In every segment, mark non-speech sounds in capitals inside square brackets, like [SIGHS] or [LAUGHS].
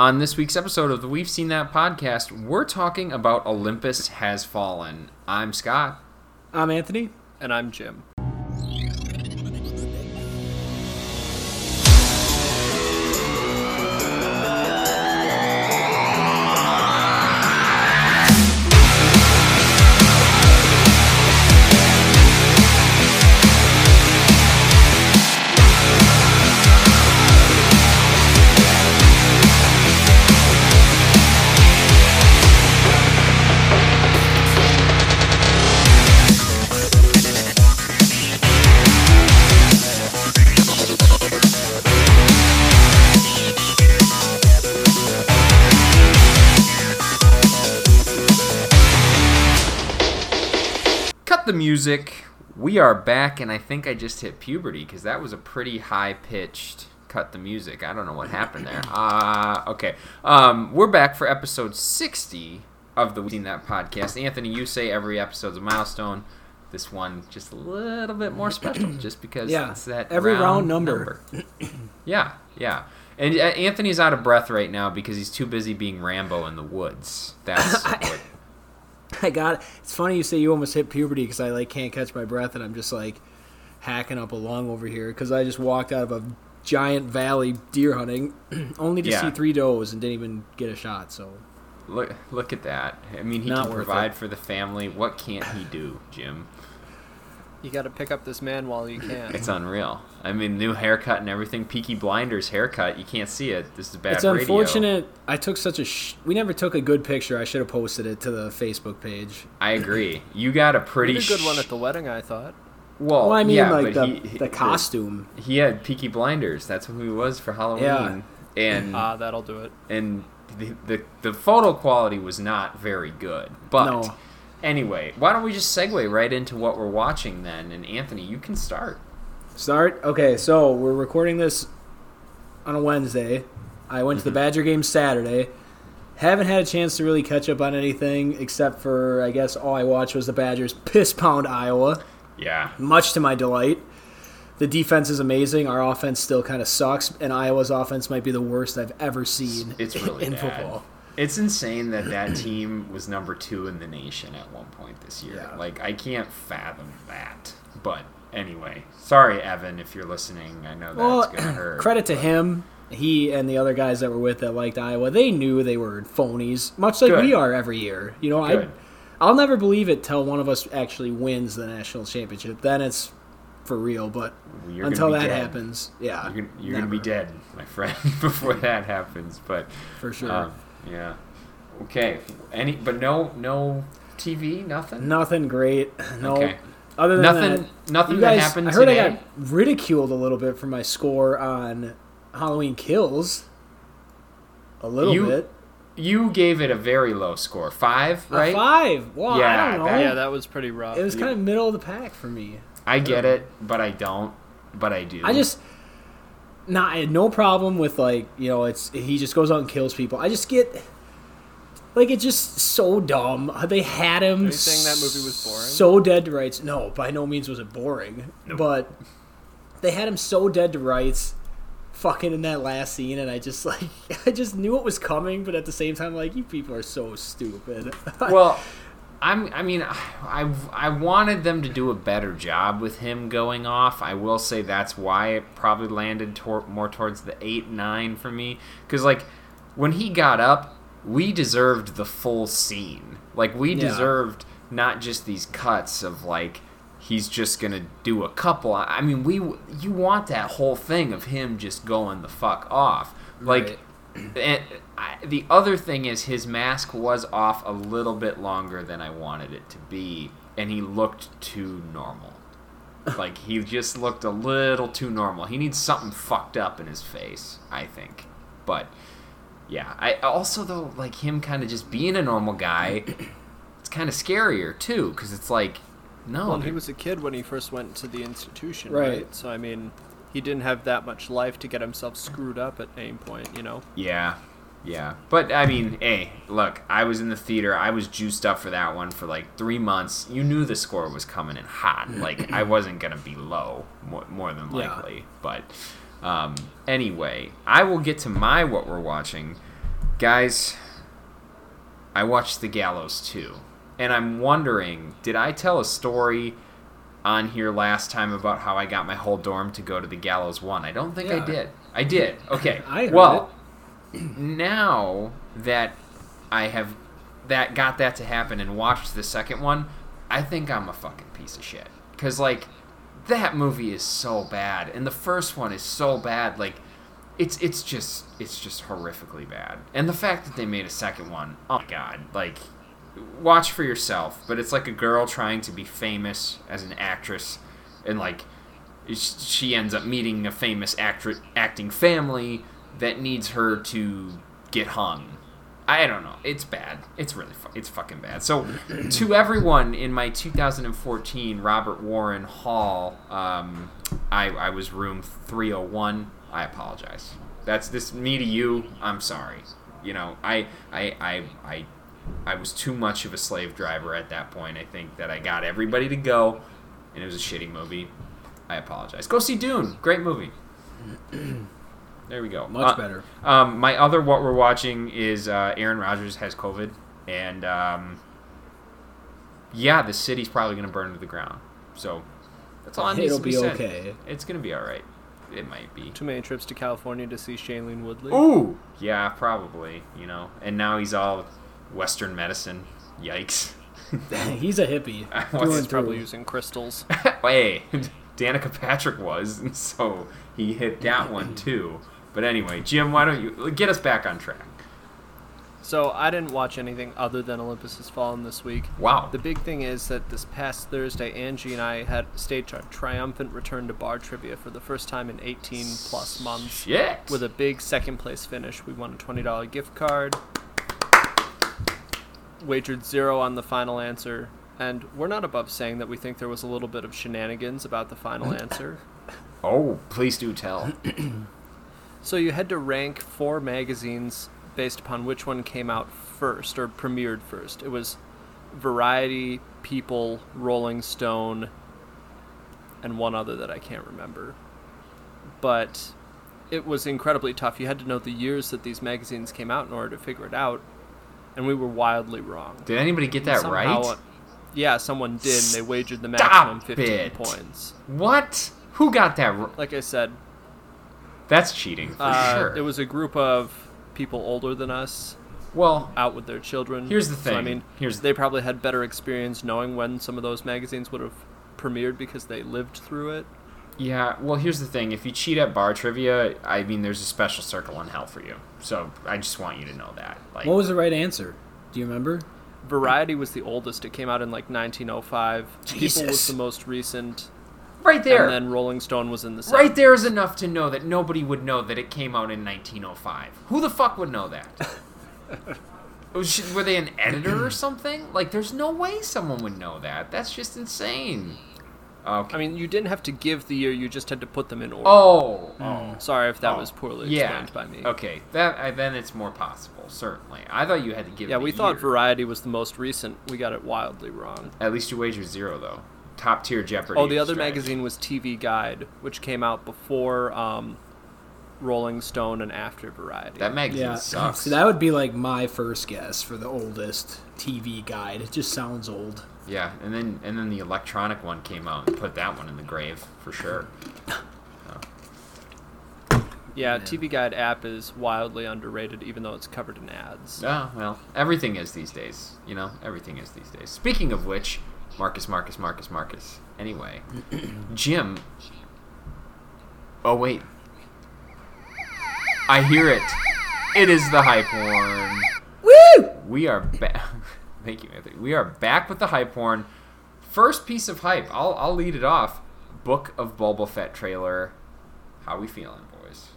On this week's episode of the We've Seen That podcast, we're talking about Olympus Has Fallen. I'm Scott. I'm Anthony. And I'm Jim. Music. We are back, and I think I just hit puberty because that was a pretty high pitched cut the music. I don't know what happened there. [CLEARS THROAT] Uh, okay. Um, we're back for episode 60 of the We've Seen That podcast. Anthony, you say every episode's a milestone. This one just a little bit more special, [CLEARS THROAT] just because Yeah, it's that every round number. yeah, yeah. And uh, Anthony's out of breath right now because he's too busy being Rambo in the woods. That's [LAUGHS] what. [LAUGHS] I got it. It's funny you say you almost hit puberty because I like can't catch my breath and I'm just like hacking up a lung over here because I just walked out of a giant valley deer hunting [CLEARS THROAT] only to Yeah. see three does and didn't even get a shot. So Look, look at that. I mean, he Not can provide it. for the family. What can't he do, Jim? You got to pick up this man while you can. It's unreal. I mean, new haircut and everything. Peaky Blinders haircut. You can't see it. This is bad it's radio. unfortunate. I took such a. Sh- we never took a good picture. I should have posted it to the Facebook page. I agree. You got a pretty a good one at the wedding, I thought. Well, Well, I mean, yeah, like the, he, he- the costume. He had Peaky Blinders. That's who he was for Halloween. Yeah. And Ah, that'll do it. and the, the the photo quality was not very good. But No. anyway, why don't we just segue right into what we're watching then? And Anthony, you can start. Start. Okay, so we're recording this on a Wednesday. I went to the mm-hmm. Badger game Saturday. Haven't had a chance to really catch up on anything except for I guess all I watched was the Badgers piss pound Iowa, Yeah. much to my delight. The defense is amazing. Our offense still kind of sucks, and Iowa's offense might be the worst I've ever seen It's really in bad. football. It's insane that that team was number two in the nation at one point this year. Yeah. Like I can't fathom that. But anyway, sorry, Evan, if you're listening. I know that's Well, gonna hurt. [CLEARS THROAT] credit to him. He and the other guys that were with that liked Iowa. They knew they were phonies, much like Good. we are every year. You know, I. I'll never believe it till one of us actually wins the national championship. Then it's for real. But You're until that dead. happens, yeah, You're, gonna, you're gonna be dead, my friend, [LAUGHS] before that happens. But for sure. um, yeah, okay. Any, but no, no TV, nothing. Nothing great. No. Okay. Other than Nothing. that, nothing you that guys, happened I heard today. I got ridiculed a little bit for my score on Halloween Kills. A little You- bit. You gave it a very low score, five, A right? five. Well, Yeah, I don't know. that- Yeah, that was pretty rough. it was kind of middle of the pack for me. I get it, but I don't. But I do. I just not I had no problem with like you know it's he just goes out and kills people. I just get like it's just so dumb. They had him. Are you saying that movie was boring? So dead to rights. No, by no means was it boring. But they had him so dead to rights. Fucking in that last scene, and I just [LAUGHS] like I just knew it was coming, but at the same time, like you people are so stupid. [LAUGHS] well, I'm. I mean, I I wanted them to do a better job with him going off. I will say that's why it probably landed tor- more towards the eight nine for me. Because like when he got up, we deserved the full scene. Like we Yeah. deserved not just these cuts of like he's just gonna do a couple. I mean, we you want that whole thing of him just going the fuck off. Like [CLEARS THROAT] and I, the other thing is his mask was off a little bit longer than I wanted it to be, and he looked too normal. like he just looked a little too normal. He needs something fucked up in his face, I think. But yeah, I also though like him kind of just being a normal guy. It's kind of scarier too, because it's like, no, well, he was a kid when he first went to the institution, Right. right? So I mean, he didn't have that much life to get himself screwed up at any point, you know. Yeah, yeah. But I mean, hey, look, I was in the theater. I was juiced up for that one for like three months. You knew the score was coming in hot. Like I wasn't gonna be low, more, more than Yeah. likely. But um, anyway, I will get to my what we're watching. Guys, I watched The Gallows 2. And I'm wondering, did I tell a story on here last time about how I got my whole dorm to go to The Gallows 1? I don't think I did. I did. Okay. [LAUGHS] I well, now that I have that got that to happen and watched the second one, I think I'm a fucking piece of shit. Cuz like that movie is so bad and the first one is so bad like it's it's just it's just horrifically bad. And the fact that they made a second one, oh my god, like watch for yourself, but it's like a girl trying to be famous as an actress and like she ends up meeting a famous actri- acting family that needs her to get hung. I don't know. It's bad. It's really fu- it's fucking bad. So to everyone in my 2014 Robert Warren Hall, um, I I was room 301. I apologize. That's this me to you. I'm sorry. You know, I I I I I was too much of a slave driver at that point. I think that I got everybody to go, and it was a shitty movie. I apologize. Go see Dune. Great movie. There we go. Much Uh, better. Um, my other what we're watching is uh, Aaron Rodgers has COVID, and um, yeah, the city's probably going to burn to the ground. So that's all I need It'll to be, be said. okay. It's going to be all right. It might be. Too many trips to California to see Shailene Woodley. Ooh, yeah, probably. You know, and now he's all Western medicine. Yikes. [LAUGHS] He's a hippie. What's through his and Probably through. using crystals. [LAUGHS] hey, [LAUGHS] Danica Patrick was, so he hit that one too. But anyway, Jim, why don't you get us back on track? So I didn't watch anything other than Olympus Has Fallen this week. Wow. The big thing is that this past Thursday, Angie and I had staged our triumphant return to bar trivia for the first time in 18 plus months. Shit. With a big second place finish, we won a $20 gift card. Wagered zero on the final answer. And we're not above saying that we think there was a little bit of shenanigans about the final [LAUGHS] answer. oh, please do tell. [CLEARS THROAT] So you had to rank four magazines based upon which one came out first or premiered first. It was Variety, People, Rolling Stone, and one other that I can't remember. But it was incredibly tough. You had to know the years that these magazines came out in order to figure it out, and we were wildly wrong. Did anybody get that Somehow- right? Uh, yeah, someone did, and they wagered the Stop maximum 15 it. points. What? Who got that? r- Like I said, That's cheating for uh, sure. it was a group of people older than us well, out with their children. Here's the So, I mean, Here's- they probably had better experience knowing when some of those magazines would have premiered because they lived through it. yeah. Well, here's the thing. If you cheat at bar trivia, I mean, there's a special circle in hell for you. So I just want you to know that. Like, What was the right answer? Do you remember? Variety was the oldest. It came out in like 1905. People was the most recent, right there. and then Rolling Stone was in the Right there is enough to know that nobody would know that it came out in 1905. Who the fuck would know that? [LAUGHS] Oh, was- Were they an editor or something? Like, there's no way someone would know that. That's just insane. Okay. I mean, you didn't have to give the year; you just had to put them in order. oh, oh, Sorry if that oh. was poorly yeah. explained by me. Okay, that I, then it's more possible. Certainly, I thought you had to give. Yeah, the we thought year. Variety was the most recent. We got it wildly wrong. At least you wagered zero though. Top tier Jeopardy. Oh, the other strategy. magazine was TV Guide, which came out before um, Rolling Stone and after Variety. That magazine Yeah. sucks. See, [LAUGHS] that would be like my first guess for the oldest TV guide. It just sounds old. Yeah, and then and then the electronic one came out and put that one in the grave for sure. yeah, TV Guide app is wildly underrated, even though it's covered in ads. Oh, well, everything is these days. You know, everything is these days. Speaking of which, Marcus, Marcus, Marcus, Marcus. Anyway, [CLEARS THROAT] Jim. Oh, wait. I hear it. It is the hype horn. Woo! We are back. [LAUGHS] Thank you, Anthony. We are back with the hype horn. First piece of hype. I'll, I'll lead it off. Book of Boba Fett trailer. How we feeling, boys?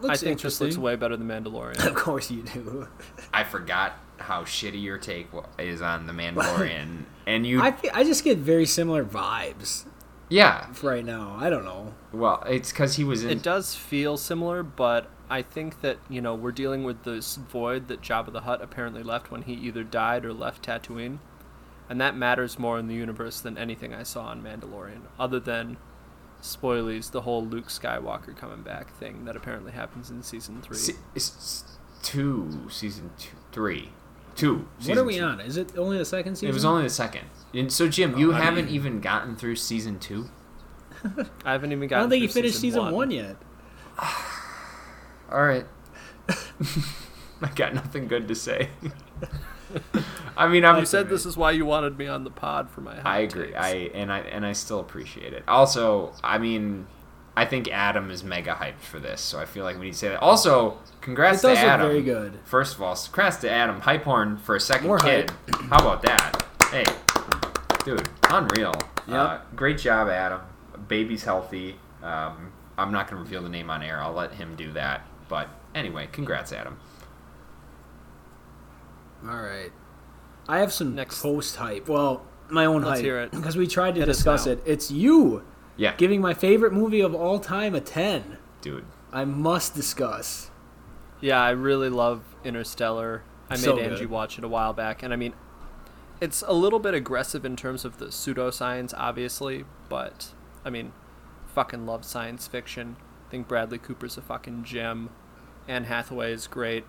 Looks I think this interesting. looks way better than Mandalorian. [LAUGHS] Of course you do. I forgot how shitty your take is on the [LAUGHS] Mandalorian, and you, I, fe- I just get very similar vibes yeah. right now. I don't know. Well, it's because he was in. It does feel similar, but I think that you know we're dealing with this void that Jabba the Hutt apparently left when he either died or left Tatooine, and that matters more in the universe than anything I saw on Mandalorian, other than spoilies, the whole Luke Skywalker coming back thing that apparently happens in season three. See, s- s- two, season two, three, two. What are we two. on? Is it only the second season? It was only the second. And so, Jim, you Oh, I haven't mean- even gotten through season two. [LAUGHS] I haven't even gotten. I don't think you finished season one. yet. [SIGHS] All right. [LAUGHS] I got nothing good to say. [LAUGHS] I mean, I'm. You said this is why you wanted me on the pod for my. Hot I agree. takes. I and I and I still appreciate it. Also, I mean, I think Adam is mega hyped for this, so I feel like we need to say that. Also, congrats It does to look Adam. very good. First of all, congrats to Adam. Hype horn for a second More kid. How about that? Hey, dude, unreal. Yep. Uh, great job, Adam. Baby's healthy. Um, I'm not going to reveal the name on air. I'll let him do that. But anyway, congrats, Adam. All right. I have some Next. post hype. Well, my own Let's hype. hear it. [CLEARS THROAT] Because we tried to Hit discuss it. It's you Yeah, giving my favorite movie of all time a 10. dude. I must discuss. Yeah, I really love Interstellar. I made So Angie watch it a while back, and I mean, it's a little bit aggressive in terms of the pseudoscience, obviously, but I mean, fucking love science fiction. I think Bradley Cooper's a fucking gem. Anne Hathaway is great.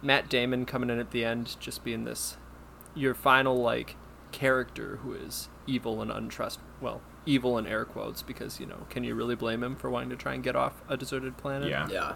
Matt Damon coming in at the end, just being this, your final like character who is evil and untrust. Well, evil in air quotes because you know, can you really blame him for wanting to try and get off a deserted planet? Yeah. Yeah.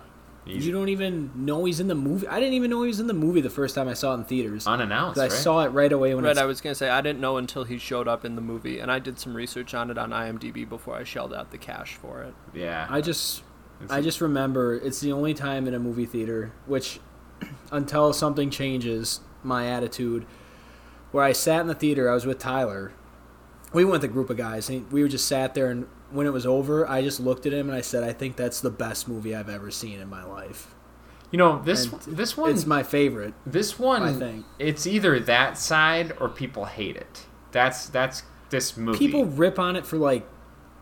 Easy. You don't even know he's in the movie. I didn't even know he was in the movie the first time I saw it in theaters. Unannounced, 'Cause right? I saw it right away when Right, I was gonna say I didn't know until he showed up in the movie, and I did some research on it on IMDb before I shelled out the cash for it. yeah. I just It's I a- just remember it's the only time in a movie theater, which [CLEARS THROAT] until something changes my attitude, where I sat in the theater, I was with Tyler. We went with a group of guys, and we were just sat there. And when it was over, I just looked at him and I said, "I think that's the best movie I've ever seen in my life. You know this And this one It's my favorite." this one I think. it's either that side or people hate it. That's that's this movie. People rip on it for like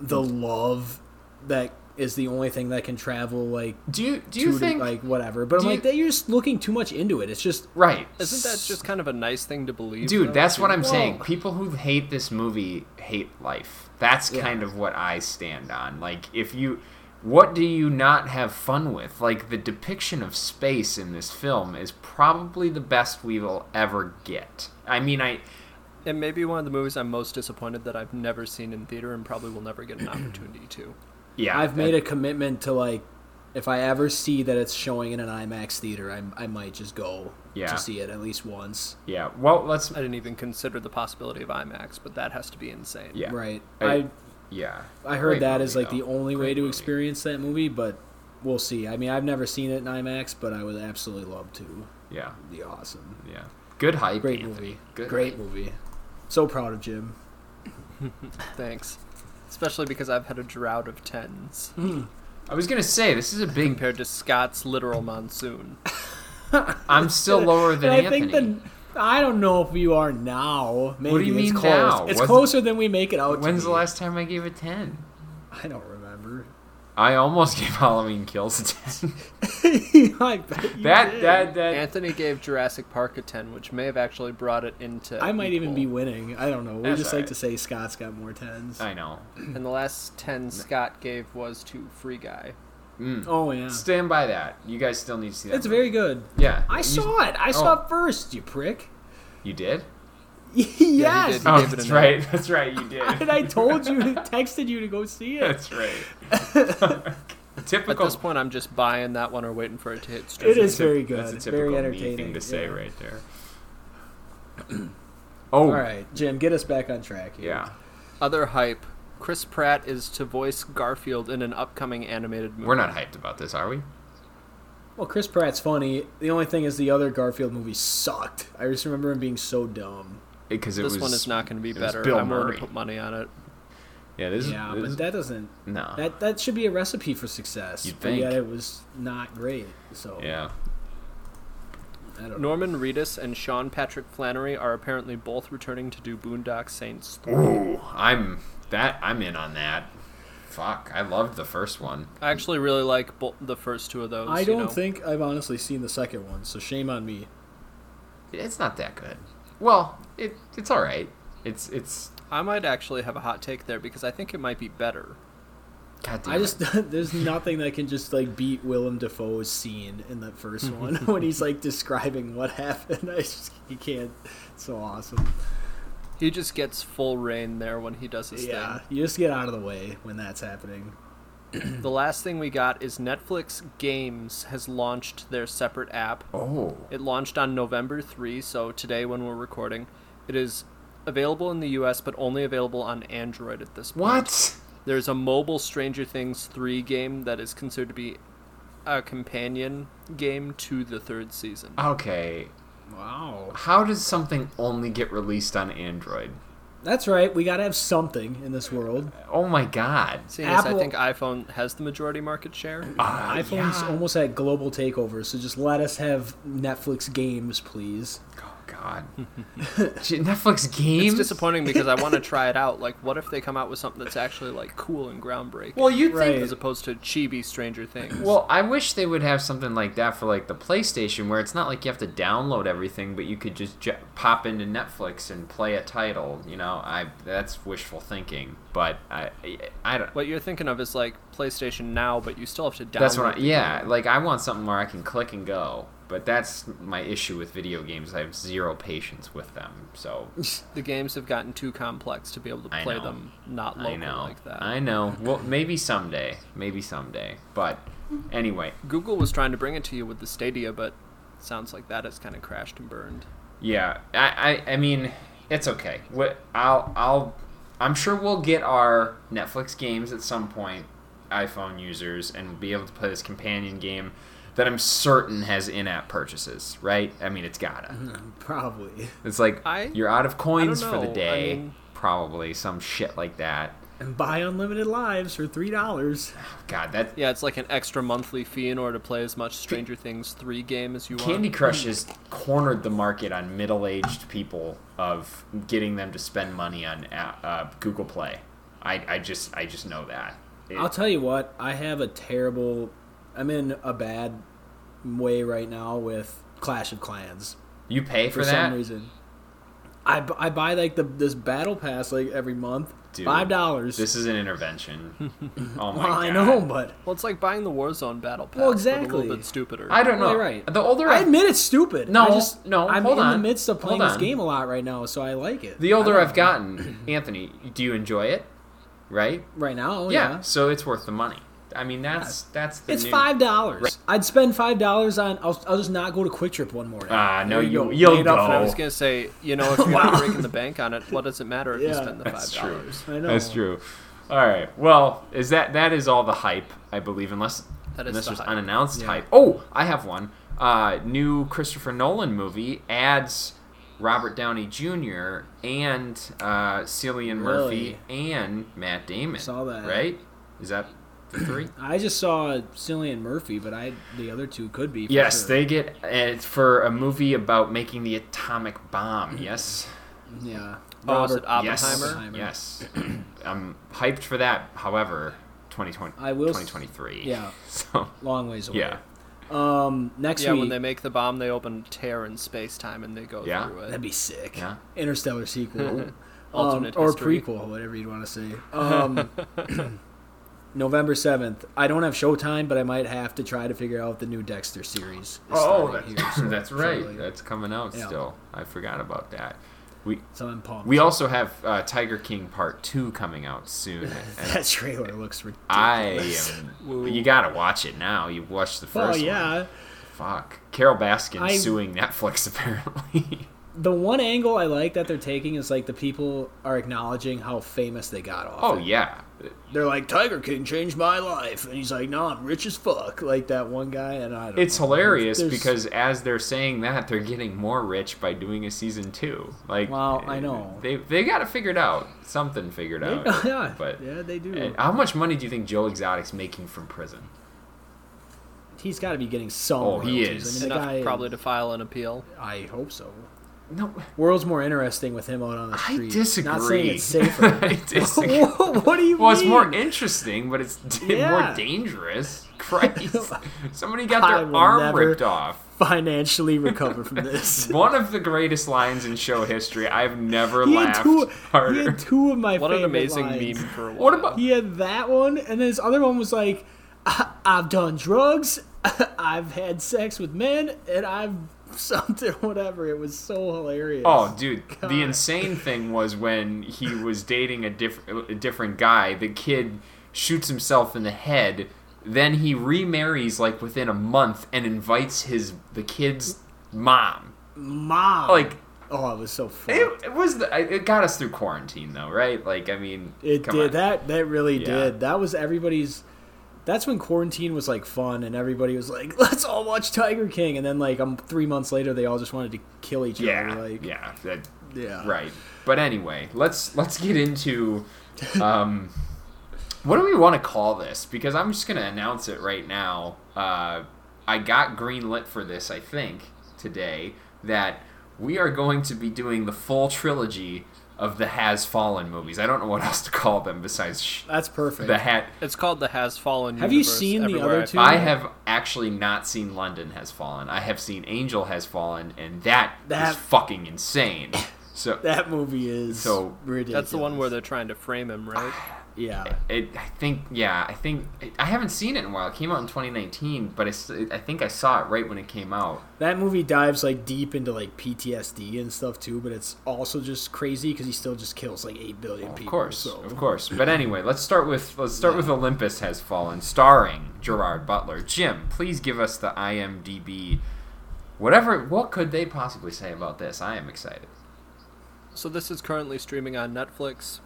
the love that is the only thing that can travel like do you do you the- think like whatever. But I'm do like you- that you're just looking too much into it. It's just right? Isn't that just kind of a nice thing to believe? Dude, though, that's what I'm Whoa. saying. People who hate this movie hate life. That's Yeah. kind of what I stand on. Like, if you, what do you not have fun with? Like, the depiction of space in this film is probably the best we will ever get. I mean, I, It may be one of the movies I'm most disappointed that I've never seen in theater and probably will never get an opportunity to. Yeah, I've that- made a commitment to like, if I ever see that it's showing in an IMAX theater, I I might just go Yeah. to see it at least once. Yeah, well, let's. I didn't even consider the possibility of IMAX, but that has to be insane. Yeah, Right. I- I yeah. I heard Great that is movie, like the though. only way to movie. experience that movie, but we'll see. I mean, I've never seen it in IMAX, but I would absolutely love to. Yeah, It'd be awesome. yeah. Good hype, Great Anthony. movie. Good Great hype. movie. So proud of Jim. [LAUGHS] Thanks. Especially because I've had a drought of tens hmm. I was gonna say this is a big. compared to Scott's literal monsoon. [LAUGHS] I'm still [LAUGHS] lower than I Anthony. think the I don't know if you are now. Maybe do you it's mean close. now? It's Wasn't- closer than we make it out. to When's the last time I gave a ten? I don't remember. I almost [LAUGHS] gave Halloween Kills a ten. [LAUGHS] I bet you that did. that that. Anthony gave Jurassic Park a 10, which may have actually brought it into. I might even be winning. I don't know. We That's just all like to say Scott's got more tens. I know. And the last 10 [CLEARS THROAT] Scott gave was to Free Guy. Mm. oh yeah, Stand by that. You guys still need to see that. it's movie. very good. Yeah. I You- saw it. I saw Oh. it first. You prick. You did? [LAUGHS] yes. did. He Oh, gave it a that's nine. right. That's right. You did. and. I told you, [LAUGHS] texted you to go see it. that's right. [LAUGHS] Typical. At typical. this point, I'm just buying that one or waiting for it to hit It streaming. is very good. That's a It's typical very entertaining. thing to say yeah. right there. [CLEARS THROAT] oh. All right, Jim, get us back on track. Here. Yeah. Other hype Chris Pratt is to voice Garfield in an upcoming animated movie. We're not hyped about this, are we? Well, Chris Pratt's funny. The only thing is the other Garfield movie sucked. I just remember him being so dumb. Because This was. one is not going to be better. Bill I'm willing to put money on it. Yeah. This yeah, is. This but that doesn't. no. That that should be a recipe for success. You'd but think. yet it was not great. So yeah. I don't know. Norman Reedus and Sean Patrick Flanery are apparently both returning to do Boondock Saints 3. Ooh, I'm that. I'm in on that. Fuck, I loved the first one. I actually really like bo- the first two of those. I don't know. think I've honestly seen the second one, so shame on me. It's not that good. Well, it it's all right. It's it's I might actually have a hot take there because I think it might be better. God damn I it. just [LAUGHS] there's nothing that can just like beat Willem Dafoe's scene in that first [LAUGHS] one [LAUGHS] when he's like describing what happened. I just he can't. It's so awesome. He just gets full rein there when he does his Yeah, thing. you just get out of the way when that's happening. [CLEARS THROAT] The last thing we got is Netflix Games has launched their separate app. oh, It launched on November 3, so today when we're recording, it is available in the US but only available on Android at this point. what? There's a mobile Stranger Things 3 game that is considered to be a companion game to the third season. Okay, Wow, how does something only get released on Android? that's right. We gotta have something in this world. Oh my god. Seeing as I think iPhone has the majority market share. Uh, iPhone's yeah. almost at global takeover, so just let us have Netflix games, please. God. [LAUGHS] Netflix games. It's disappointing because I want to try it out. Like, what if they come out with something that's actually like cool and groundbreaking, Well, you Right. think as opposed to chibi Stranger Things? Well, I wish they would have something like that for like the PlayStation, where it's not like you have to download everything, but you could just j- pop into Netflix and play a title. You know, I that's wishful thinking, but I I don't. what you're thinking of is like PlayStation Now, but you still have to download. That's what I, yeah, game. like I want something where I can click and go. But that's my issue with video games. I have zero patience with them. So [LAUGHS] the games have gotten too complex to be able to play them not I know, like that. I know. Well, maybe someday, maybe someday. But anyway, Google was trying to bring it to you with the Stadia, but sounds like that has kind of crashed and burned. Yeah, I, I, I mean, it's okay. What I'll, I'll, I'm sure we'll get our Netflix games at some point, iPhone users, and be able to play this companion game that I'm certain has in-app purchases. Right? I mean, it's gotta. [LAUGHS] Probably. It's like I- you're out of coins for the know. I day. mean- probably some shit like that. And buy unlimited lives for three dollars. God, that Yeah, it's like an extra monthly fee in order to play as much Stranger Things 3 game as you want. Candy Crush has cornered the market on middle-aged people of getting them to spend money on uh, uh, Google Play. I, I just I just know that. It- I'll tell you what. I have a terrible. I'm in a bad way right now with Clash of Clans you pay for, for that, some reason. I, I buy like the this battle pass like every month. Dude, Five dollars. This is an intervention. [LAUGHS] oh my well, god! I know, but Well, it's like buying the Warzone Battle Pass, Well, but a exactly. little bit stupider. I don't know. Well, right. The older I I've, admit it's stupid. No, I just, no, I'm hold in the midst of playing this game a lot right now, so I like it. the older I've know. gotten, [CLEARS THROAT] Anthony, do you enjoy it? Right? right now, yeah. yeah. So it's worth the money. I mean, that's that's the It's new- five dollars. I'd spend five dollars on. I'll, I'll just not go to QuikTrip one morning. Ah, no, There you- go. you'll Made up go. I was gonna say, you know, if you're not [LAUGHS] breaking the bank on it, what does it matter if you spend the five That's true. dollars? I know. That's true. All right. Well, is that that is all the hype? I believe, unless That is unless the there's hype. unannounced Yeah. hype. Oh, I have one. Uh, new Christopher Nolan movie adds Robert Downey Jr. and uh, Cillian Murphy and Matt Damon. I Saw that. Right? Is that the three? [CLEARS THROAT] I just saw Cillian Murphy, but I the other two could be. Yes, sure. they get it's for a movie about making the atomic bomb. Yes. Yeah. Oh, is it Robert- Yes. Oppenheimer? Yes. [CLEARS THROAT] I'm hyped for that. However, 2020, I will s- 2023. Yeah. [LAUGHS] So Long ways away. yeah. Um. Next Yeah, week. when they make the bomb, they open tear in space time and they go Yeah. through it. That'd be sick. Yeah. Interstellar sequel. [LAUGHS] um, or history. prequel, whatever you'd want to say. Um, [LAUGHS] [CLEARS THROAT] November seventh. I don't have Showtime, but I might have to try to figure out the new Dexter series. is Oh, that's, here, [COUGHS] so that's right. shortly. That's coming out Yeah. still. I forgot about that. We So I'm pumped. we also have uh, Tiger King Part Two coming out soon. [LAUGHS] and that trailer looks ridiculous. I am. You gotta watch it now. You've watched the Oh first yeah. one. Fuck. Carole Baskin I- suing Netflix [LAUGHS] apparently. The one angle I like that they're taking is like the people are acknowledging how famous they got off. oh it. yeah. They're like Tiger King changed my life, and he's like, "No, I'm rich as fuck." Like that one guy, and I don't. It's know. hilarious There's- because as they're saying that, they're getting more rich by doing a season two. Like, Well, I eh, know. they they got it figured out, something figured They- out. [LAUGHS] yeah, but yeah, they do. Eh, how much money do you think Joe Exotic's making from prison? He's got to be getting some. Oh, he is. I mean, the Enough guy, probably to file an appeal. I hope so. No, World's more interesting with him out on the street. [LAUGHS] I disagree. Not saying it's safer. I disagree. what do you Well, mean? it's more interesting, but it's [LAUGHS] d- Yeah. more dangerous. [LAUGHS] Christ, somebody got I their will arm never- ripped off. financially recover from this. One of the greatest lines in show history. I've never He laughed two, harder. he had two of my What an amazing lines. meme for a while. What about- He had that one, and then his other one was like, "I- "I've done drugs, I've had sex with men, and I've [LAUGHS] something whatever." It was so hilarious. Oh, dude! [LAUGHS] God. The insane thing was when he was dating a different a different guy. The kid shoots himself in the head. Then he remarries like within a month and invites his the kid's mom. mom! Like oh, it was so funny. it, it was the, it got us through quarantine though, right? Like I mean, It did on. that. That really Yeah. did. That was everybody's. That's when quarantine was like fun, and everybody was like, [LAUGHS] "Let's all watch Tiger King." And then like um, three months later, they all just wanted to kill each Yeah, other. Like, yeah, that, yeah, right. But anyway, let's let's get into um, what do we want to call this? Because I'm just gonna announce it right now. Uh, I got green lit for this, I think, today that we are going to be doing the full trilogy of the Has Fallen movies. I don't know what else to call them besides sh- That's perfect. the hat. It's called the Has Fallen. Have you seen the other two? I I have actually not seen London Has Fallen. I have seen Angel Has Fallen, and that, that is fucking insane. [LAUGHS] So that movie is So- ridiculous. That's the one where they're trying to frame him, right? Yeah. It, I think, yeah, I think I haven't seen it in a while. It came out in 2019, but it's, I think I saw it right when it came out. That movie dives like deep into like PTSD and stuff too, but it's also just crazy because he still just kills like eight billion Of people. Of course, so. of course. But anyway, let's start with let's start with Olympus Has Fallen, starring Gerard Butler. Jim, please give us the IMDb. Whatever, what could they possibly say about this? I am excited. So this is currently streaming on Netflix.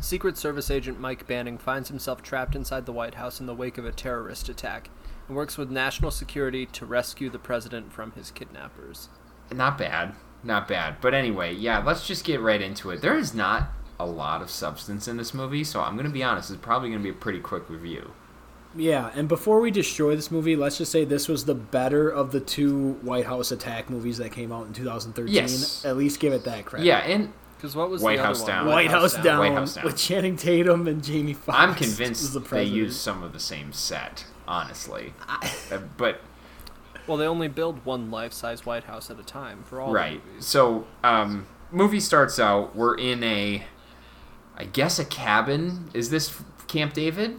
Secret Service agent Mike Banning finds himself trapped inside the White House in the wake of a terrorist attack and works with national security to rescue the president from his kidnappers. Not bad, not bad. But anyway, yeah, let's just get right into it. There is not a lot of substance in this movie, so I'm gonna be honest. It's probably gonna be a pretty quick review. Yeah, and before we destroy this movie, let's just say this was the better of the two White House attack movies that came out in 2013. Yes. At least give it that credit. Yeah, and Because what was White the other House one? Down. White, House, down, White House Down. with Channing Tatum and Jamie Foxx. I'm was convinced the they president. use some of the same set. Honestly, Uh, but Well, they only build one life-size White House at a time for all right. movies. So, um, movie starts out. We're in a, I guess a cabin. Is this Camp David?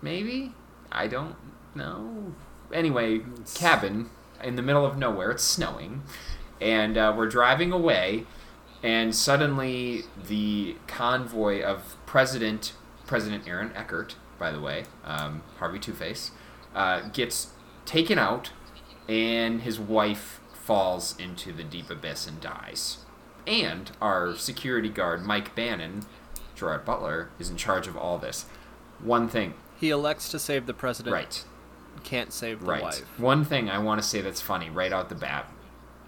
Maybe. I don't know. Anyway, cabin in the middle of nowhere. It's snowing, and uh, we're driving away, and suddenly the convoy of President President Aaron Eckhart, by the way, um, Harvey Two Face, uh, gets taken out, and his wife falls into the deep abyss and dies. And our security guard Mike Banning, Gerard Butler, is in charge of all this. One thing, He elects to save the president. right? Can't save the Right. wife. One thing I want to say that's funny right out the bat,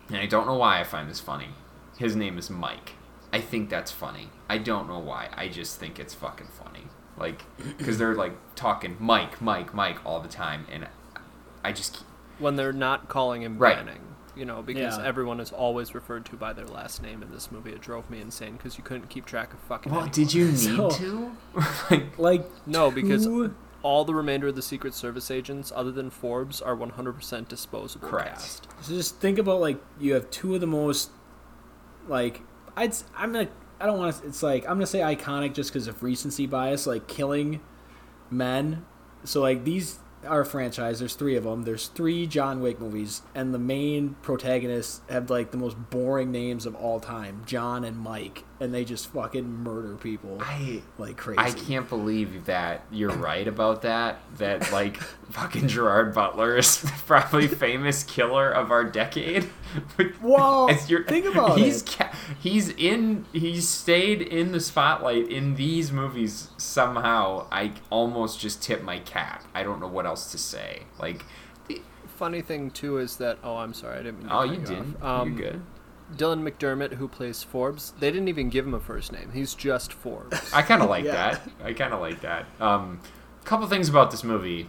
and I don't know why I find this funny. His name is Mike. I think that's funny. I don't know why. I just think it's fucking funny. Like, because they're like talking Mike, Mike, Mike all the time, and I just When they're not calling him Right. Banning. You know, because Yeah. everyone is always referred to by their last name in this movie. It drove me insane because you couldn't keep track of fucking. well, anyone. did you [LAUGHS] need So- to? [LAUGHS] like, Like No, because two- all the remainder of the Secret Service agents, other than Forbes, are 100% disposable Correct. cast. So just think about like you have two of the most like I'd I'm gonna I don't want to it's like I'm gonna say iconic just because of recency bias like killing men. So like these are franchise. There's three of them. There's three John Wick movies, and the main protagonists have like the most boring names of all time, John and Mike, and they just fucking murder people I like crazy. I can't believe that you're [LAUGHS] right about that. That like fucking Gerard Butler is [LAUGHS] probably famous killer of our decade. [LAUGHS] Well, As you're- think about he's it. Ca- he's in. He's stayed in the spotlight in these movies somehow. I almost just tip my cap. I don't know what else to say. Like, the, Funny thing too is that oh, I'm sorry, I didn't. Mean to oh, you you didn't. off. Um, you're good. Dylan McDermott, who plays Forbes, they didn't even give him a first name. He's just Forbes. [LAUGHS] I kind of like Yeah. that. I kind of like that. Um, couple things about this movie.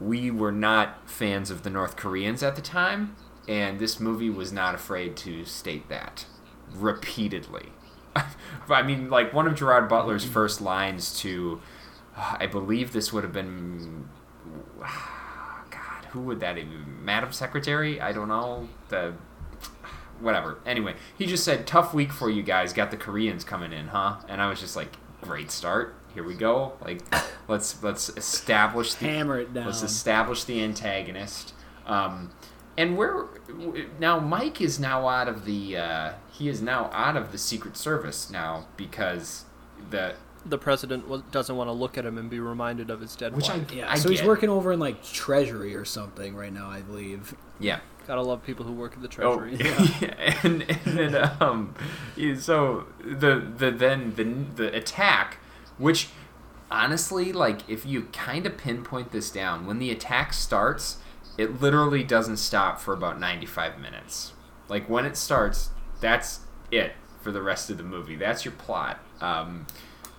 We were not fans of the North Koreans at the time, and this movie was not afraid to state that repeatedly. [LAUGHS] I mean, like one of Gerard Butler's first lines to, I believe this would have been, [SIGHS] God, who would that even be? Madam Secretary? I don't know. The whatever. Anyway, he just said, "Tough week for you guys. Got the Koreans coming in, huh?" And I was just like, "Great start. Here we go. Like, let's let's establish the Hammer it down. let's establish the antagonist." Um, and we're now Mike is now out of the uh, he is now out of the Secret Service now because the The president doesn't want to look at him and be reminded of his dead which I wife. Yeah, I so he's working over in like Treasury or something right now, I believe. yeah Gotta love people who work at the Treasury. Oh, treasury. [LAUGHS] yeah. and and then um, so the the then the the attack, which honestly, like if you kind of pinpoint this down, when the attack starts, it literally doesn't stop for about ninety five minutes. Like when it starts, that's it for the rest of the movie. That's your plot. Um,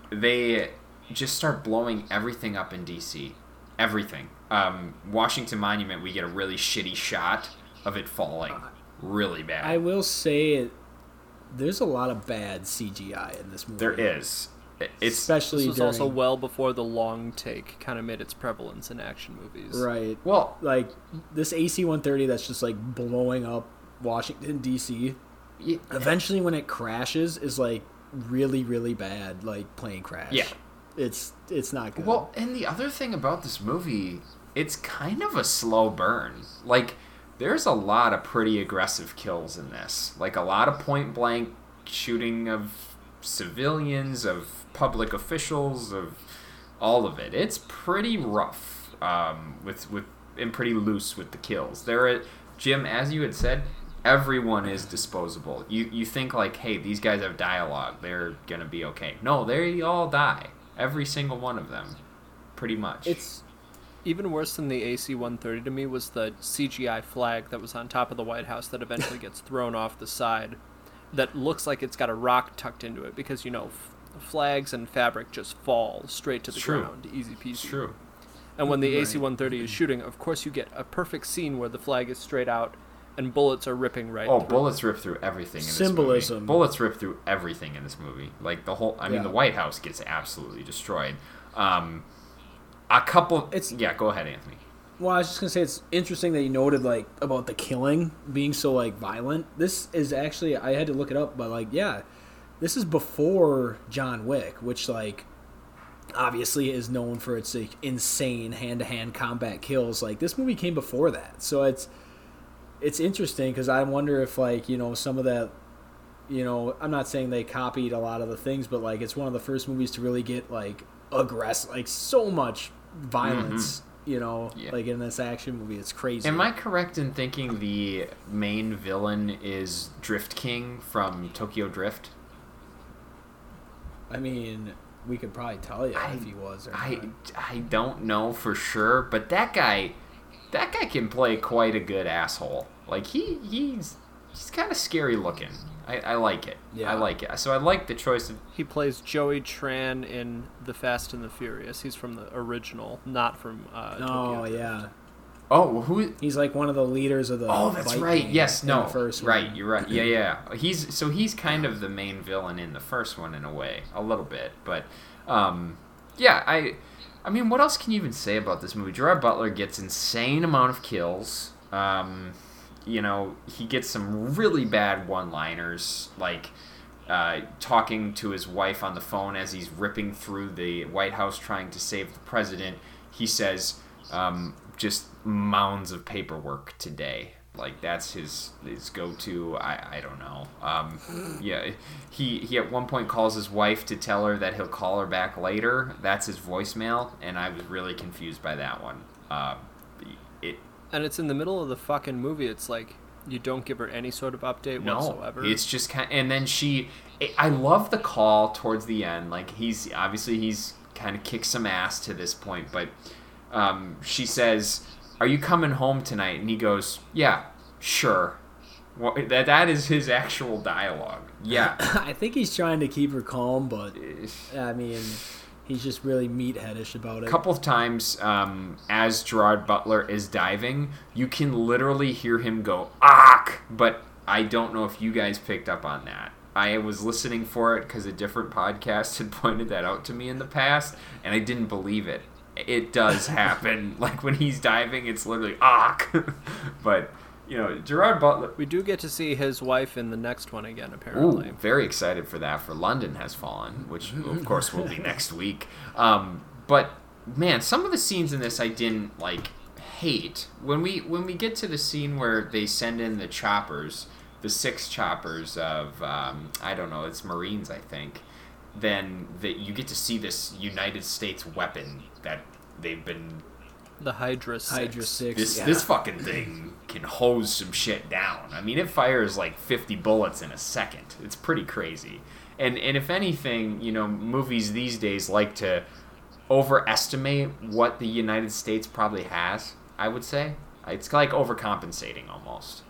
they just start blowing everything up in DC. Everything. Um, Washington Monument, we get a really shitty shot of it falling. Really bad. I will say, there's a lot of bad CGI in this movie. there is. It's especially This was during, also well before the long take kind of made its prevalence in action movies. right. well, Like this AC-130 that's just like blowing up Washington D.C. y- Eventually, when it crashes, is like really, really bad. Like plane crash. Yeah. It's it's not good. Well, and the other thing about this movie, it's kind of a slow burn. Like, there's a lot of pretty aggressive kills in this. Like, a lot of point blank shooting of civilians, of public officials, of all of it. It's pretty rough um, with with and pretty loose with the kills. There, are, Jim, as you had said, everyone is disposable. You you think like, hey, these guys have dialogue, they're gonna be okay. No, they all die. Every single one of them, pretty much. it's Even worse than the AC-130 to me was the CGI flag that was on top of the White House that eventually gets thrown off the side. That looks like it's got a rock tucked into it because you know f- flags and fabric just fall straight to the true. ground, easy peasy. it's true. And when the Right. AC-130 is shooting, of course you get a perfect scene where the flag is straight out and bullets are ripping right. Oh, through. bullets rip through everything in this Symbolism. movie. Bullets rip through everything in this movie. Like the whole. I mean, Yeah. the White House gets absolutely destroyed. Um, a couple. It's- yeah. Go ahead, Anthony. Well, I was just gonna say it's interesting that you noted like about the killing being so like violent. This is actually I had to look it up, but like yeah, this is before John Wick, which like obviously is known for its like, insane hand to hand combat kills. Like this movie came before that, so it's it's interesting because I wonder if like you know some of that. You know, I'm not saying they copied a lot of the things, but like it's one of the first movies to really get like aggressive, like so much violence. Mm-hmm. You know, Yeah. like in this action movie, it's crazy. Am I correct in thinking the main villain is Drift King from Tokyo Drift? I mean, we could probably tell you I- if he was or I not. I don't know for sure, but that guy, that guy can play quite a good asshole. Like he he's he's kind of scary looking. I, I like it. Yeah. I like it. So I like the choice of He plays Joey Tran in The Fast and the Furious. He's from the original, not from uh, Oh Tokyo Drift. yeah, Oh, who? he's like one of the leaders of the. Oh, that's bike right. gang Yes, no, first right. one. You're right. Yeah, yeah. He's so he's kind of the main villain in the first one in a way, a little bit, but um, yeah. I, I mean, what else can you even say about this movie? Gerard Butler gets insane amount of kills. Um, you know, he gets some really bad one-liners, like uh, talking to his wife on the phone as he's ripping through the White House trying to save the president. He says, um, "Just mounds of paperwork today." Like that's his his go-to. I I don't know. Um, yeah, he he at one point calls his wife to tell her that he'll call her back later. That's his voicemail, and I was really confused by that one. Uh, it And it's in the middle of the fucking movie. It's like you don't give her any sort of update no, whatsoever. it's just kind. of, and then she, I love the call towards the end. Like he's obviously he's kind of kicked some ass to this point, but um, she says, "Are you coming home tonight?" And he goes, "Yeah, sure." Well, that that is his actual dialogue. Yeah. [COUGHS] I think he's trying to keep her calm, but I mean, he's just really meatheadish about it. A couple of times um, as Gerard Butler is diving, you can literally hear him go "ack," but I don't know if you guys picked up on that. I was listening for it because a different podcast had [LAUGHS] pointed that out to me in the past, and I didn't believe it. it does [LAUGHS] happen. like when he's diving, it's literally ah. [LAUGHS] but you know, Gerard Butler. We do get to see his wife in the next one again, Ooh, apparently. very excited for that. For London has fallen, which [LAUGHS] of course will be next week. Um, but man, some of the scenes in this I didn't like hate. When we when we get to the scene where they send in the choppers, the six choppers of um, I don't know, it's Marines, I think. Then that you get to see this United States weapon that they've been The Hydra 6. Hydra six. this yeah. this fucking thing can hose some shit down. I mean, it fires like 50 bullets in a second. It's pretty crazy. And and if anything, you know, movies these days like to overestimate what the United States probably has. I would say it's like overcompensating almost.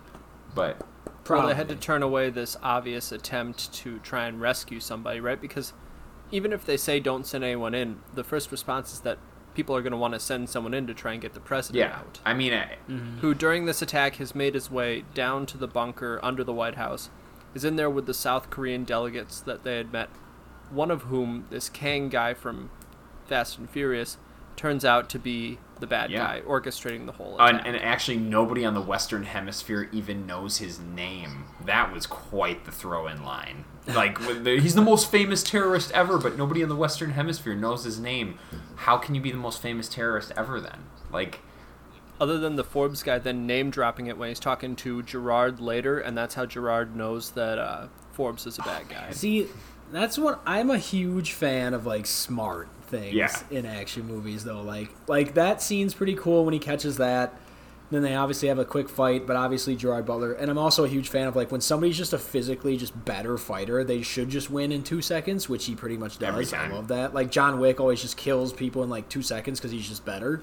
But Well, had to turn away this obvious attempt to try and rescue somebody, right? Because even if they say don't send anyone in, the first response is that people are going to want to send someone in to try and get the president yeah, out. I mean, I, mm-hmm. Who, during this attack, has made his way down to the bunker under the White House, is in there with the South Korean delegates that they had met, one of whom, this Kang guy from Fast and Furious, turns out to be the bad Yeah. guy orchestrating the whole and, attack. and actually nobody on the Western Hemisphere even knows his name. That was quite the throw-in line. Like [LAUGHS] he's the most famous terrorist ever, but nobody in the Western Hemisphere knows his name. How can you be the most famous terrorist ever then? Like, other than the Forbes guy then name dropping it when he's talking to Gerard later, and that's how Gerard knows that uh, Forbes is a bad guy. See, that's what I'm a huge fan of, like smart things Yeah. in action movies, though. Like, like that scene's pretty cool when he catches that. Then they obviously have a quick fight, but obviously Gerard Butler. And I'm also a huge fan of like when somebody's just a physically just better fighter, they should just win in two seconds, which he pretty much does. Every I love that. Like John Wick always just kills people in like two seconds because he's just better.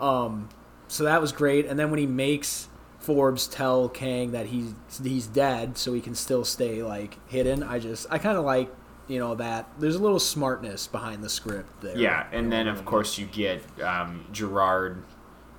Um, so that was great. And then when he makes Forbes tell Kang that he's he's dead, so he can still stay like hidden, I just I kind of like you know that there's a little smartness behind the script there. yeah, and then of course you get um, Gerard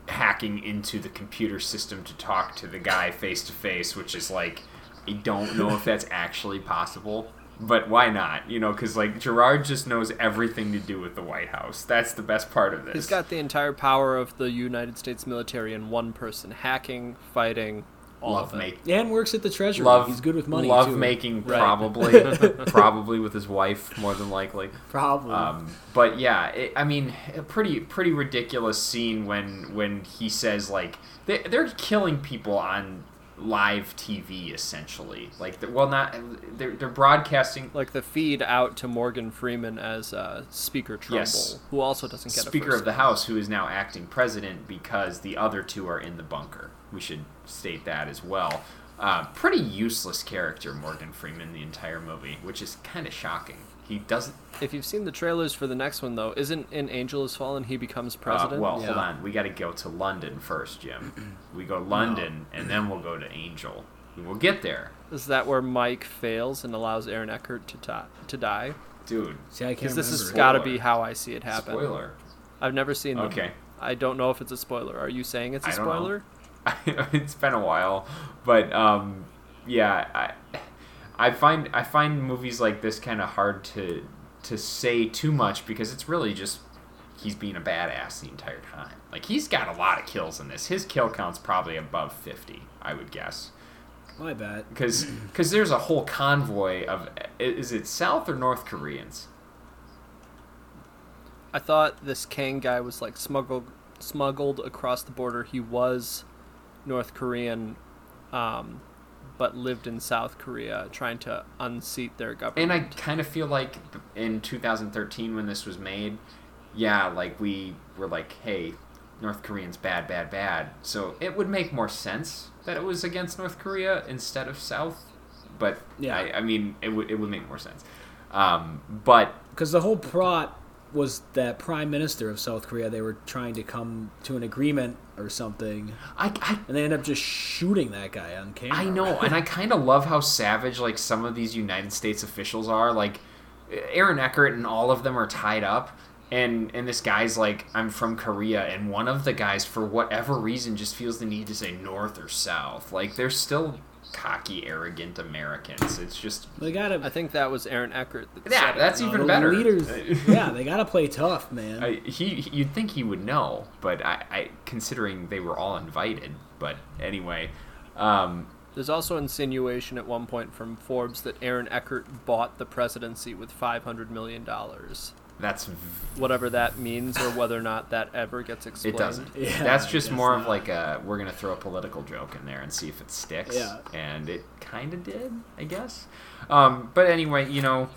hacking into the computer system to talk to the guy face to face, which is like, I don't know if that's actually possible. But why not? You know, because like Gerard just knows everything to do with the White House. That's the best part of this. He's got the entire power of the United States military in one person: hacking, fighting, all love of it. make and works at the treasury. love. he's good with money. Love too. making Right. probably [LAUGHS] probably with his wife more than likely. probably. Um, but yeah, it, I mean, a pretty pretty ridiculous scene when when he says like they, they're killing people on live TV essentially. Like, they're- well, not they're they're broadcasting. Like the feed out to Morgan Freeman as uh, Speaker Trumbull, Yes. who also doesn't get a Speaker first of the name. House, who is now acting president because the other two are in the bunker. We should state that as well. Uh, pretty useless character, Morgan Freeman, the entire movie, which is kind of shocking. He doesn't. If you've seen the trailers for the next one, though, isn't in Angel Has Fallen he becomes Uh, president? well, hold on. We got to go to London first, Jim. We go London, and then we'll go to Angel. We will get there, Is that where Mike fails and allows Aaron Eckhart to ta- to die? dude. See, I can't Because this has got to be how I see it happen. Spoiler. I've never seen them. Okay. I don't know if it's a spoiler. Are you saying it's a I don't know. [LAUGHS] it's been a while, but um, yeah, I, I find I find movies like this kind of hard to to say too much because it's really just he's being a badass the entire time. Like he's got a lot of kills in this. His kill count's probably above fifty, I would guess. My bad. because there's a whole convoy of is it South or North Koreans? I thought this Kang guy was like smuggled smuggled across the border. He was North Korean, um, but lived in South Korea, trying to unseat their government. And I kind of feel like in 2013 when this was made, yeah, like we were like, hey, North Koreans bad, bad, bad. So it would make more sense that it was against North Korea instead of South. But Yeah. I, I mean, it would it would make more sense. Um, but Because the whole plot was that prime minister of South Korea, they were trying to come to an agreement or something, I, I and they end up just shooting that guy on camera. I know, and I kind of love how savage like some of these United States officials are. Like Aaron Eckhart and all of them are tied up, and and this guy's like I'm from Korea and one of the guys for whatever reason just feels the need to say north or south like they're still cocky arrogant Americans it's just They gotta. I think that was Aaron Eckhart. That yeah said it. that's even better Leaders, [LAUGHS] yeah, they gotta play tough, man. I, he you'd think he would know but I, I considering they were all invited but anyway um, There's also insinuation at one point from Forbes that Aaron Eckhart bought the presidency with five hundred million dollars. That's v- Whatever that means, or whether or not that ever gets explained. It doesn't. Yeah, That's just guess more of like a we're gonna throw a political joke in there and see if it sticks. Yeah. And it kind of did, I guess. Um, but anyway, you know,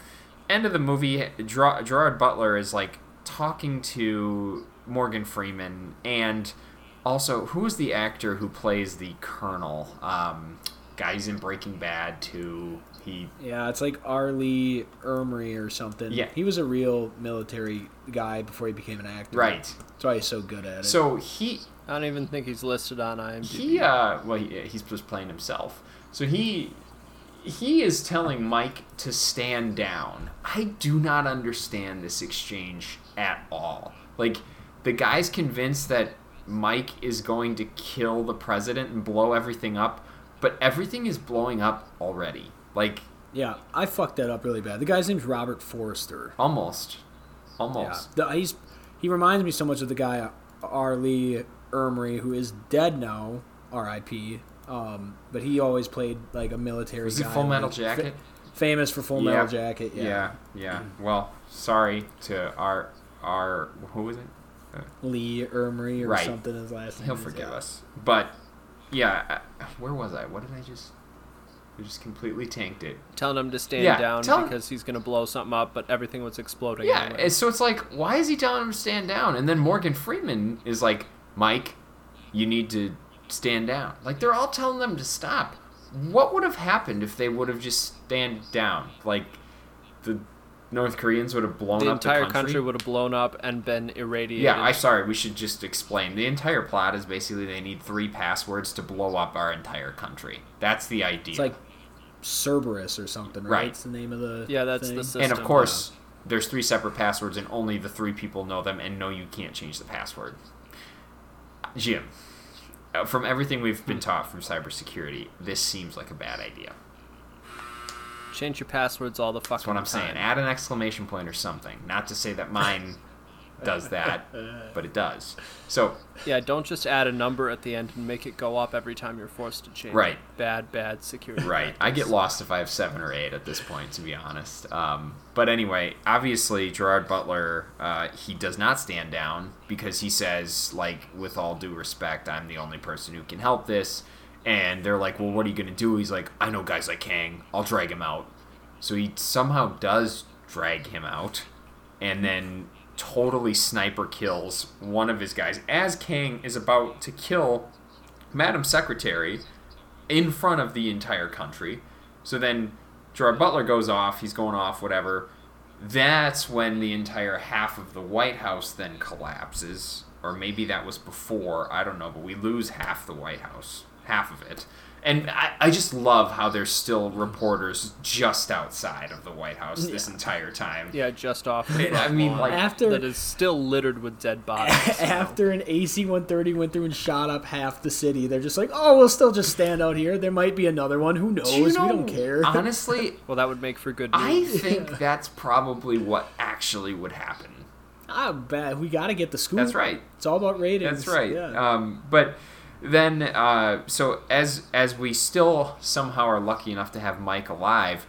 end of the movie, Ger- Gerard Butler is like talking to Morgan Freeman and also who is the actor who plays the Colonel? Um, guys in Breaking Bad too. He Yeah, it's like Arlie Ermery or something. Yeah. he was a real military guy before he became an actor. right. That's why he's so good at it. So he I don't even think he's listed on IMDb. he uh well he, he's just playing himself so he he is telling mike to stand down i do not understand this exchange at all like the guy's convinced that mike is going to kill the president and blow everything up but everything is blowing up already like yeah, I fucked that up really bad. The guy's name's Robert Forrester. almost Yeah, almost the, he's he reminds me so much of the guy Arlie Ermery, who is dead now, R.I.P. Um, but he always played like a military. was he full metal like, jacket fa- famous for Full Yeah. Metal Jacket. Yeah. yeah yeah well sorry to our our who was it Lee Ermey or Right. something. His last name. He'll forgive yeah. us. But yeah, where was I? What did I just? We just completely tanked it. telling him to stand Yeah, down him- because he's going to blow something up, but everything was exploding. Yeah, anyway. so it's like, why is he telling him to stand down? And then Morgan Freeman is like, Mike, you need to stand down. Like they're all telling them to stop. What would have happened if they would have just stand down? Like the North Koreans would have blown the up entire the country. country would have blown up and been irradiated. Yeah, I sorry. We should just explain. The entire plot is basically they need three passwords to blow up our entire country. That's the idea. It's like Cerberus or something, right? Right. It's the name of the. Yeah, that's thing. the system. and of course, there's three separate passwords, and only the three people know them. And no, you can't change the password. Jim, uh, from everything we've been taught from cybersecurity, this seems like a bad idea. Change your passwords all the fucking That's what I'm time. saying. Add an exclamation point or something. Not to say that mine [LAUGHS] does that, [LAUGHS] but it does. So Yeah, don't just add a number at the end and make it go up every time you're forced to change. Right. Bad, bad security. Right. I get lost if I have seven or eight at this point, to be honest. Um, but anyway, obviously, Gerard Butler, uh, he does not stand down because he says, like, with all due respect, I'm the only person who can help this. And they're like, well, what are you going to do? He's like, I know guys like Kang. I'll drag him out. So he somehow does drag him out and then totally sniper kills one of his guys as Kang is about to kill Madam Secretary in front of the entire country. So then Gerard Butler goes off, he's going off, whatever. That's when the entire half of the White House then collapses. Or maybe that was before, I don't know, but we lose half the White House. Half of it. And I, I just love how there's still reporters just outside of the White House this entire time. Yeah, just off. the I mean, lawn like- After- that is still littered with dead bodies. [LAUGHS] After an AC-130 went through and shot up half the city, they're just like, "Oh, we'll still just stand out here. There might be another one. Who knows? Do you we don't care." [LAUGHS] Honestly, well, that would make for good News. I news. think that's probably what actually would happen. ah, bad. We got to get the scoop. That's right. It's all about ratings. That's right. Yeah. Um, but then, uh, so as as we still somehow are lucky enough to have Mike alive,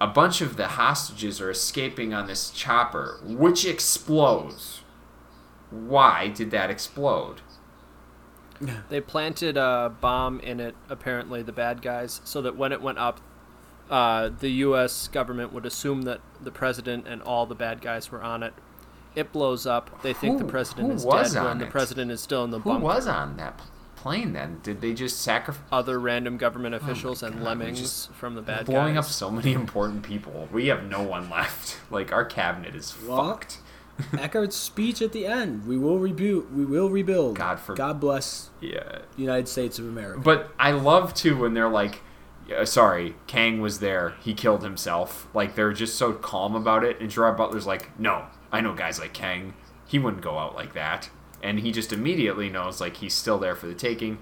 a bunch of the hostages are escaping on this chopper, which explodes. Why did that explode? [LAUGHS] They planted a bomb in it, apparently, the bad guys, so that when it went up, uh, the U.S. government would assume that the president and all the bad guys were on it. It blows up. They think Who- the president is dead when the president is still in the Who bunker. was on that plane then? Did they just sacrifice? Other random government oh officials and Oh God, lemmings from the bad blowing guys. up so many important people. We have no one left. [LAUGHS] Like our cabinet is Well, fucked. [LAUGHS] Eckhart's speech at the end: "We will rebuild. We will rebuild. God for- God bless Yeah. the United States of America." But I love too when they're like, "Yeah, "Sorry, Kang was there. He killed himself." Like they're just so calm about it, and Gerard Butler's like, "No, I know guys like Kang, he wouldn't go out like that. And he just immediately knows like he's still there for the taking.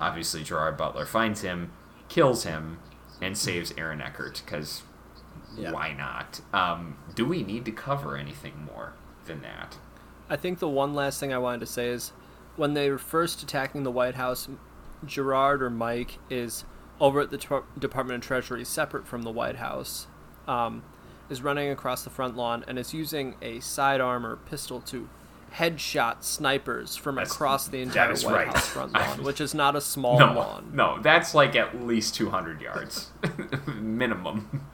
Obviously, Gerard Butler finds him, kills him, and saves Aaron Eckhart because Yeah. why not? Um, do we need to cover anything more than that? I think the one last thing I wanted to say is when they were first attacking the White House, Gerard or Mike is over at the Tr- Department of Treasury, separate from the White House, um, is running across the front lawn and is using a sidearm or pistol to headshot snipers from That's- across the entire is White right. House front [LAUGHS] lawn, which is not a small no, lawn. no, that's like at least 200 yards [LAUGHS] minimum.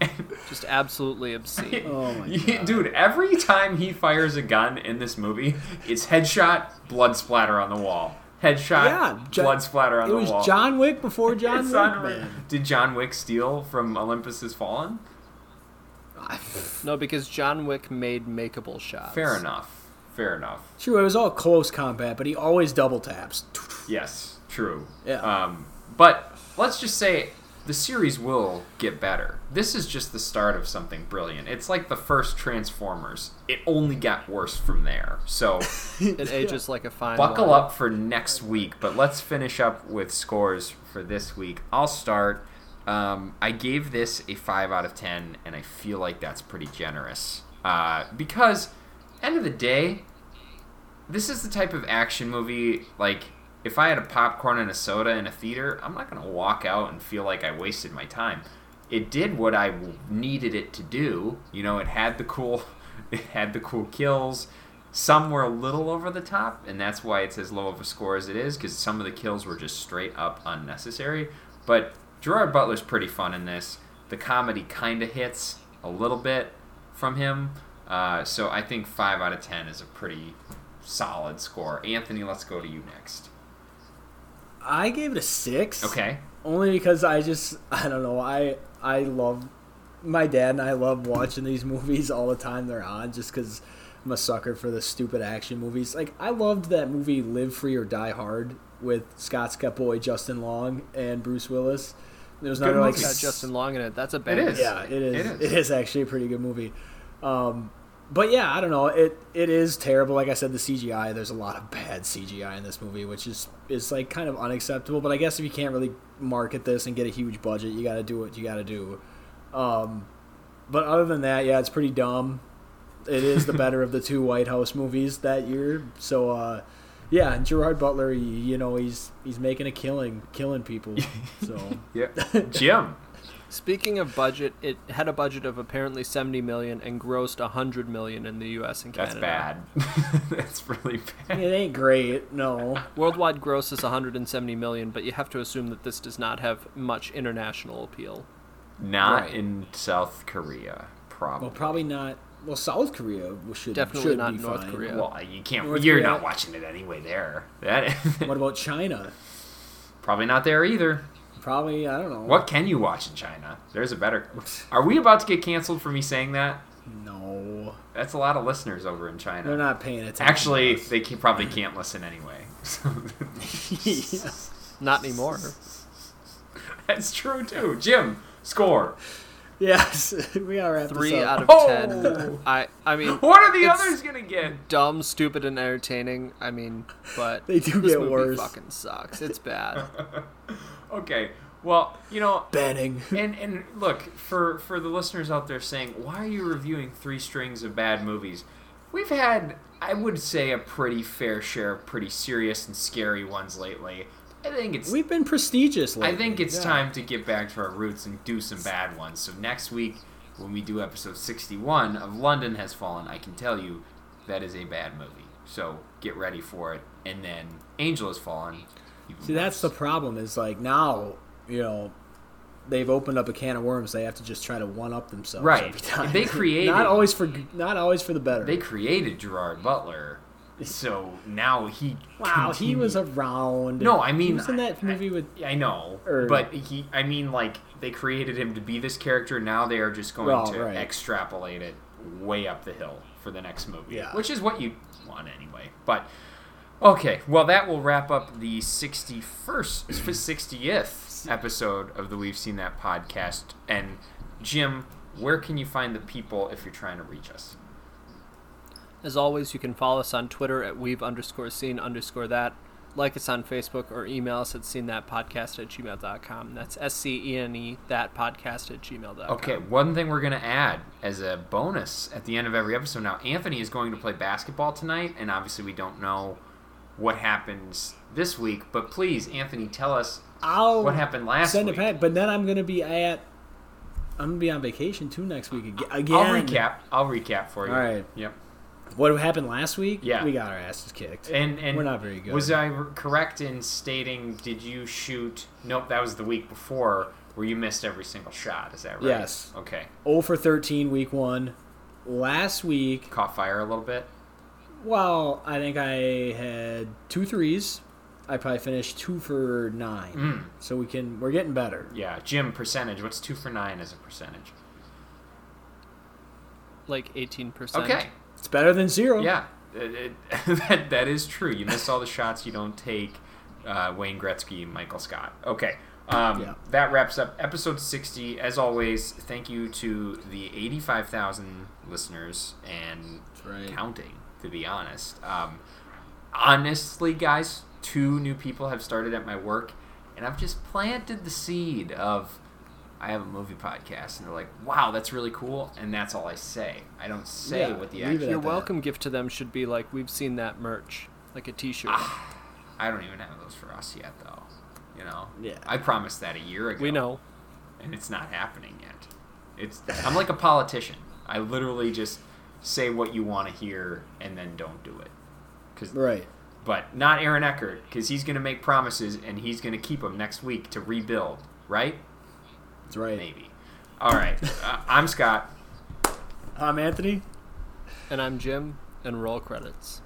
[LAUGHS] Just absolutely obscene. Oh my god. Dude, every time he fires a gun in this movie, it's headshot, blood splatter on the wall. Headshot, Yeah, Jo- blood splatter on the wall. It was. John Wick before John It's Wick, unreal. man. Did John Wick steal from Olympus Has Fallen? No, because John Wick made makeable shots. Fair enough. Fair enough. True, it was all close combat, but he always double taps. Yes, true. Yeah. Um, but let's just say the series will get better. This is just the start of something brilliant. It's like the first Transformers. It only got worse from there. So [LAUGHS] It ages like a fine buckle wine. up for next week. But let's finish up with scores for this week. I'll start. Um, I gave this a five out of ten, and I feel like that's pretty generous. Uh, because end of the day, this is the type of action movie like if I had a popcorn and a soda in a theater, I'm not gonna walk out and feel like I wasted my time. It did what I needed it to do. You know, it had the cool, [LAUGHS] it had the cool kills. Some were a little over the top, and that's why it's as low of a score as it is. Because some of the kills were just straight up unnecessary. But Gerard Butler's pretty fun in this. The comedy kind of hits a little bit from him. Uh, so I think five out of ten is a pretty solid score. Anthony, let's go to you next. I gave it a six. Okay. Only because I just I don't know I I love my dad and I love watching these movies all the time they're on just because I'm a sucker for the stupid action movies. Like I loved that movie Live Free or Die Hard with Scott Scott Boy, Justin Long, and Bruce Willis. There was Good another like movie. It's got Justin Long in it. That's a bad. is. yeah, it is. It It is. is. actually a pretty good movie. Um, but yeah, I don't know. It it is terrible. Like I said, the CGI. There's a lot of bad CGI in this movie, which is is like kind of unacceptable. But I guess if you can't really market this and get a huge budget, you got to do what you got to do. Um, but other than that, yeah, it's pretty dumb. It is the better of the two White House movies that year. So uh, yeah, Gerard Butler, you, you know, he's he's making a killing, killing people. [LAUGHS] So Yeah. Jim. Speaking of budget, it had a budget of apparently 70 million and grossed 100 million in the U.S. and Canada. That's bad. [LAUGHS] that's really bad. it ain't great. No. Worldwide gross is 170 million, but you have to assume that this does not have much international appeal. Not Right. in South Korea, probably. Well, probably not. Well, South Korea should Definitely should not be North fine. Korea. Well, you can't. North you're Korea. not watching it anyway. There. That. What about China? [LAUGHS] probably not there either. Probably I don't know. What can you watch in China? There's a better. Are we about to get canceled for me saying that? No, That's a lot of listeners over in China. they're not paying attention. Actually, to us. they can, probably can't listen anyway. [LAUGHS] [LAUGHS] Not anymore. That's true too. Jim, score. yes, [LAUGHS] we gotta wrap Three out of Oh! ten. I I mean, What are the others gonna get? dumb, stupid, and entertaining. I mean, but They do this get movie worse. Fucking sucks. It's bad. Okay. Well, you know, Banning. [LAUGHS] and and look for for the listeners out there saying, why are you reviewing three strings of bad movies? We've had, I would say, a pretty fair share of pretty serious and scary ones lately. I think it's We've been prestigious. I think it's yeah. time to get back to our roots and do some bad ones. So next week, when we do episode 61 of London Has Fallen, I can tell you that is a bad movie. So get ready for it. And then Angel Has Fallen. See, that's the problem. Is like now, you know, they've opened up a can of worms. They have to just try to one up themselves Right. every time. They [LAUGHS] created- not always for not always for the better. They created Gerard Butler. So now he. wow, he was around. No, I mean he was in that I- movie with. I know, Or- but he. I mean, like they created him to be this character. Now they are just going Well, to right. extrapolate it way up the hill for the next movie, Yeah. which is what you want anyway. But okay, well, that will wrap up the sixty-first, sixtieth episode of the We've Seen That podcast. And Jim, where can you find the people if you're trying to reach us? As always, you can follow us on Twitter at we've underscore seen underscore that. Like us on Facebook or email us at seen that podcast at gmail.com. That's S C E N E that podcast at gmail.com. Okay, one thing we're going to add as a bonus at the end of every episode now, Anthony is going to play basketball tonight, and obviously we don't know what happens this week, but please, Anthony, tell us I'll what happened last send week. pack, but then I'm gonna be at. I'm gonna be on vacation too next week again. I'll recap. I'll recap for you. All right. Yep. What happened last week? Yeah. we got our asses kicked. And and We're not very good. Was I correct in stating? Did you shoot? Nope, that was the week before where you missed every single shot. Is that right? Yes. Okay. 0 for 13 week one. Last week, Caught fire a little bit. Well, I think I had two threes. I probably finished two for nine. Mm. So we can we're getting better. Yeah, Jim percentage. What's two for nine as a percentage? Like 18%. Okay. It's better than zero. Yeah, it, it, [LAUGHS] that that is true. You missed all the shots you don't take. Uh, Wayne Gretzky, Michael Scott. Okay. Um, Yeah. That wraps up episode 60. As always, thank you to the 85,000 listeners and right. counting, to be honest. Um, honestly, guys, two new people have started at my work, and I've just planted the seed of I have a movie podcast, and they're like, "Wow, that's really cool," and that's all I say. I don't say Yeah, what the actual. Your welcome gift to them should be like, we've seen that merch. Like a t shirt. Ah, I don't even have those for us yet, though. You know. Yeah. I promised that a year ago. we know. and it's not happening yet. It's I'm like a politician. I literally just say what you want to hear and then don't do it. Cause, Right. but not Aaron Eckhart because he's going to make promises and he's going to keep them next week to rebuild. Right? That's right. Maybe. All right. uh, I'm Scott. I'm Anthony. And I'm Jim, and roll credits.